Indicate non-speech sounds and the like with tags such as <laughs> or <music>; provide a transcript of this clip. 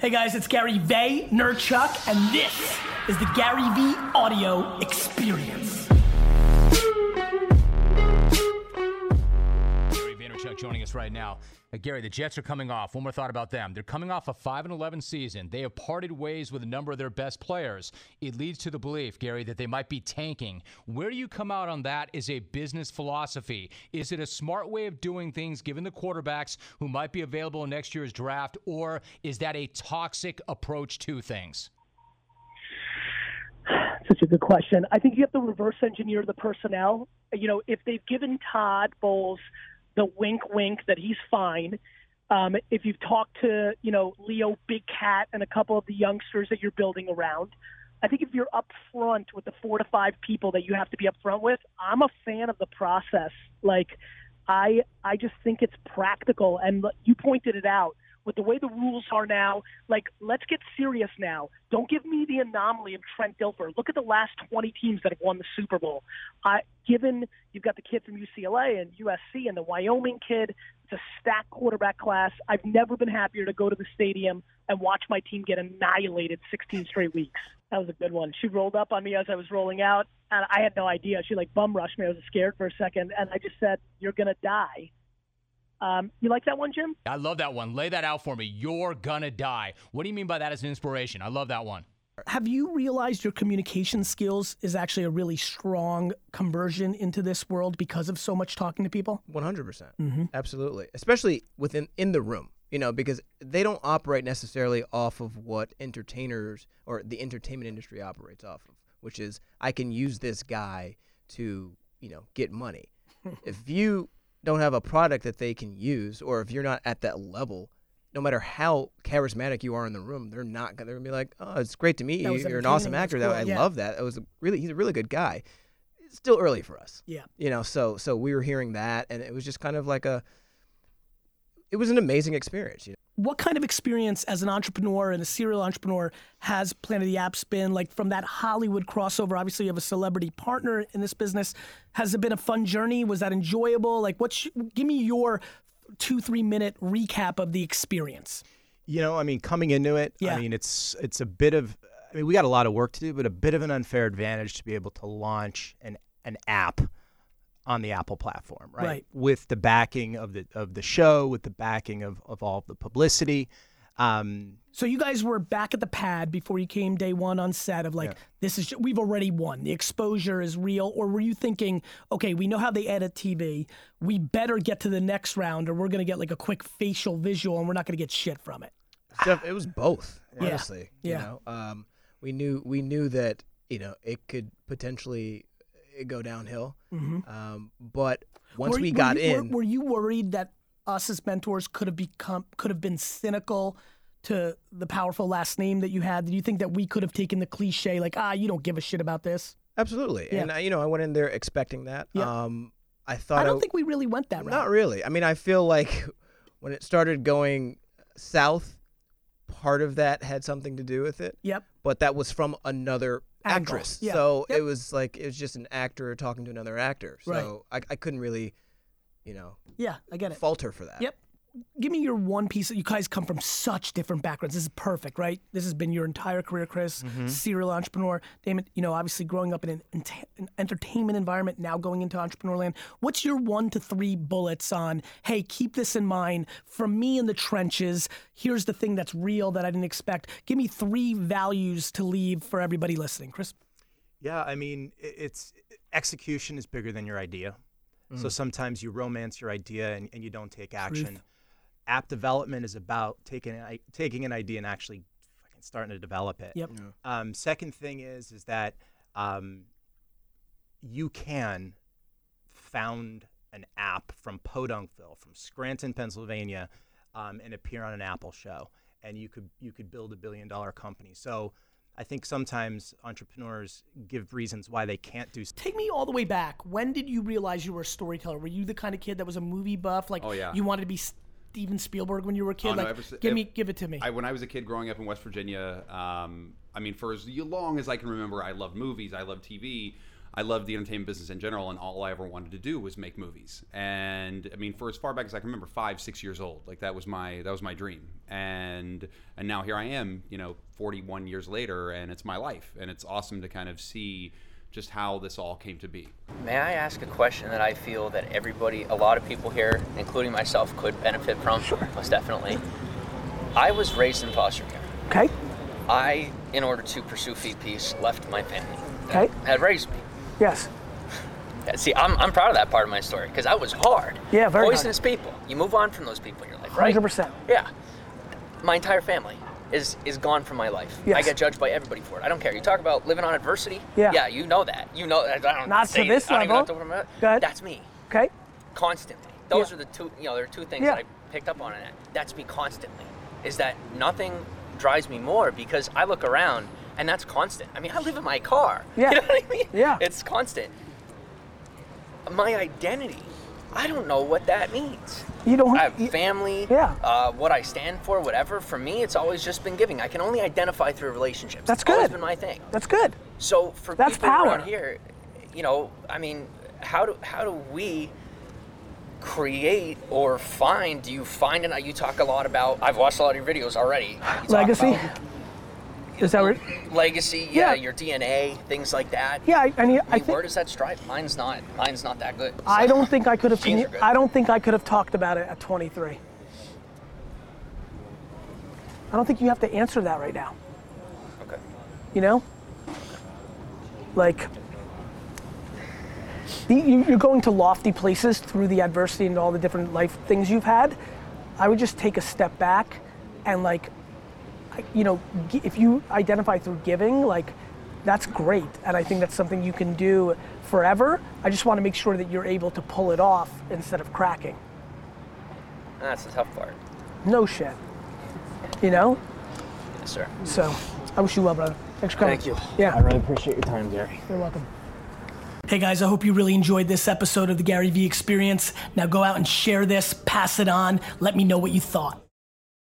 Hey guys, it's Gary Vaynerchuk, and this is the Gary Vee Audio Experience. Joining us right now. Uh, Gary, the Jets are coming off. One more thought about them. They're coming off a 5 and 11 season. They have parted ways with a number of their best players. It leads to the belief, Gary, that they might be tanking. Where you come out on that is a business philosophy? Is it a smart way of doing things given the quarterbacks who might be available in next year's draft, or is that a toxic approach to things? Such a good question. I think you have to reverse engineer the personnel. You know, if they've given Todd Bowles the wink, wink that he's fine. Um, if you've talked to, you know, Leo Big Cat and a couple of the youngsters that you're building around, I think if you're up front with the four to five people that you have to be up front with, I'm a fan of the process. Like, I I just think it's practical, and you pointed it out with the way the rules are now, like, let's get serious now. Don't give me the anomaly of Trent Dilfer. Look at the last 20 teams that have won the Super Bowl. I, given you've got the kid from UCLA and USC and the Wyoming kid, it's a stacked quarterback class. I've never been happier to go to the stadium and watch my team get annihilated 16 straight weeks. That was a good one. She rolled up on me as I was rolling out, and I had no idea. She like bum rushed me. I was scared for a second, and I just said, "You're gonna die." Um, you like that one, Jim? I love that one. Lay that out for me. You're gonna die. What do you mean by that as an inspiration? I love that one. Have you realized your communication skills is actually a really strong conversion into this world because of so much talking to people? 100%. percent Absolutely. Especially within in the room, you know, because they don't operate necessarily off of what entertainers or the entertainment industry operates off of, which is I can use this guy to, you know, get money. <laughs> if you don't have a product that they can use, or if you're not at that level, no matter how charismatic you are in the room, they're not gonna, they're gonna be like, "Oh, it's great to meet you. You're an awesome actor. That I yeah. love that. It was a really, he's a really good guy." It's still early for us, Yeah. you know. So, so we were hearing that, and it was just kind of like a, it was an amazing experience. You know? What kind of experience as an entrepreneur and a serial entrepreneur has Planet of the Apps been like from that Hollywood crossover? Obviously, you have a celebrity partner in this business. Has it been a fun journey? Was that enjoyable? Like, what? Give me your two, three minute recap of the experience. You know, I mean, coming into it, Yeah. I mean, it's it's a bit of. I mean, we got a lot of work to do, but a bit of an unfair advantage to be able to launch an an app on the Apple platform, right? Right. With the backing of the of the show, with the backing of of all of the publicity. Um, So you guys were back at the pad before you came day one on set of like this is we've already won the exposure is real or were you thinking okay we know how they edit TV we better get to the next round or we're gonna get like a quick facial visual and we're not gonna get shit from it Stuff, it was both, honestly. Yeah. You know, um, we knew we knew that you know it could potentially go downhill, um, but once Were- we were got you- in, were, you worried that us as mentors could have become could have been cynical to the powerful last name that you had do you think that we could have taken the cliche like ah you don't give a shit about this absolutely, Yeah. and I, you know, I went in there expecting that. Yeah. Um, I thought I don't it- think we really went that route Not really. I mean, I feel like when it started going south, part of that had something to do with it. yep But that was from another. Actress. Yeah. So Yep. it was like it was just an actor talking to another actor. So I, I couldn't really, you know, yeah I get it falter for that. Yep. Give me your one piece. You guys come from such different backgrounds. This is perfect, right? This has been your entire career, Chris. Mm-hmm. Serial entrepreneur. Damon, you know, obviously growing up in an, an entertainment environment, now going into entrepreneur land. What's your one to three bullets on, hey, keep this in mind. From me in the trenches, here's the thing that's real that I didn't expect. Give me three values to leave for everybody listening. Chris? Yeah, I mean, it's execution is bigger than your idea. So sometimes you romance your idea and, and you don't take action. App development is about taking an, i- taking an idea and actually fucking starting to develop it. Yep. Um, second thing is is that um, you can found an app from Podunkville, from Scranton, Pennsylvania, um, and appear on an Apple show, and you could you could build a billion dollar company. So I think sometimes entrepreneurs give reasons why they can't do. Take me all the way back. When did you realize you were a storyteller? Were you the kind of kid that was a movie buff? Like, Oh, yeah. you wanted to be Steven Spielberg when you were a kid? Oh, no, like, ever give ev- me, give it to me. I, when I was a kid growing up in West Virginia, um, I mean, for as long as I can remember, I loved movies, I loved TV. I loved the entertainment business in general, and all I ever wanted to do was make movies. And I mean, for as far back as I can remember, five, six years old, like that was my that was my dream. And and now here I am, you know, 41 years later, and it's my life, and it's awesome to kind of see just how this all came to be. May I ask a question that I feel that everybody, a lot of people here, including myself, could benefit from? Sure. Most definitely. I was raised in foster care. Okay. I, in order to pursue feed peace, left my family. Okay. Had raised me. Yes. See, I'm, I'm proud of that part of my story because that was hard. Yeah, very Poisonous hard. people. You move on from those people in your life, right? 100%. Yeah. My entire family is is gone from my life. Yes. I get judged by everybody for it. I don't care. You talk about living on adversity. Yeah. Yeah, you know that. You know. I don't Not to this I don't even level. know what Go ahead. That's me. Okay. Constantly. Those Yeah. are the two. You know, there are two things Yeah. that I picked up on in it. That's me constantly. Is that nothing drives me more because I look around and that's constant. I mean, I live in my car. <laughs> Yeah. You know what I mean? Yeah. It's constant. My identity. I don't know what that means. You don't. I have you- family, Yeah. uh, what I stand for, whatever. For me, it's always just been giving. I can only identify through relationships. That's good good. been my thing. That's good. So for That's people power. around here, you know, I mean, how do how do we create or find? Do you find and You talk a lot about. I've watched a lot of your videos already. Legacy. about Is that what? legacy, yeah, Yeah. your DNA, things like that. Yeah. I, I mean, I mean, where does that strive? Mine's not. Mine's not that good. I don't think I could have. I don't think I could have talked about it at 23. I don't think you have to answer that right now. Okay. You know, like the, you, you're going to lofty places through the adversity and all the different life things you've had. I would just take a step back and like, you know, if you identify through giving, like that's great, and I think that's something you can do forever. I just want to make sure that you're able to pull it off instead of cracking. That's the tough part. No shit. You know. Yes, sir. So, I wish you well, brother. Thanks for coming. Thank you. Yeah. I really appreciate your time, Gary. You're welcome. Hey guys, I hope you really enjoyed this episode of the Gary Vee Experience. Now go out and share this, pass it on, let me know what you thought.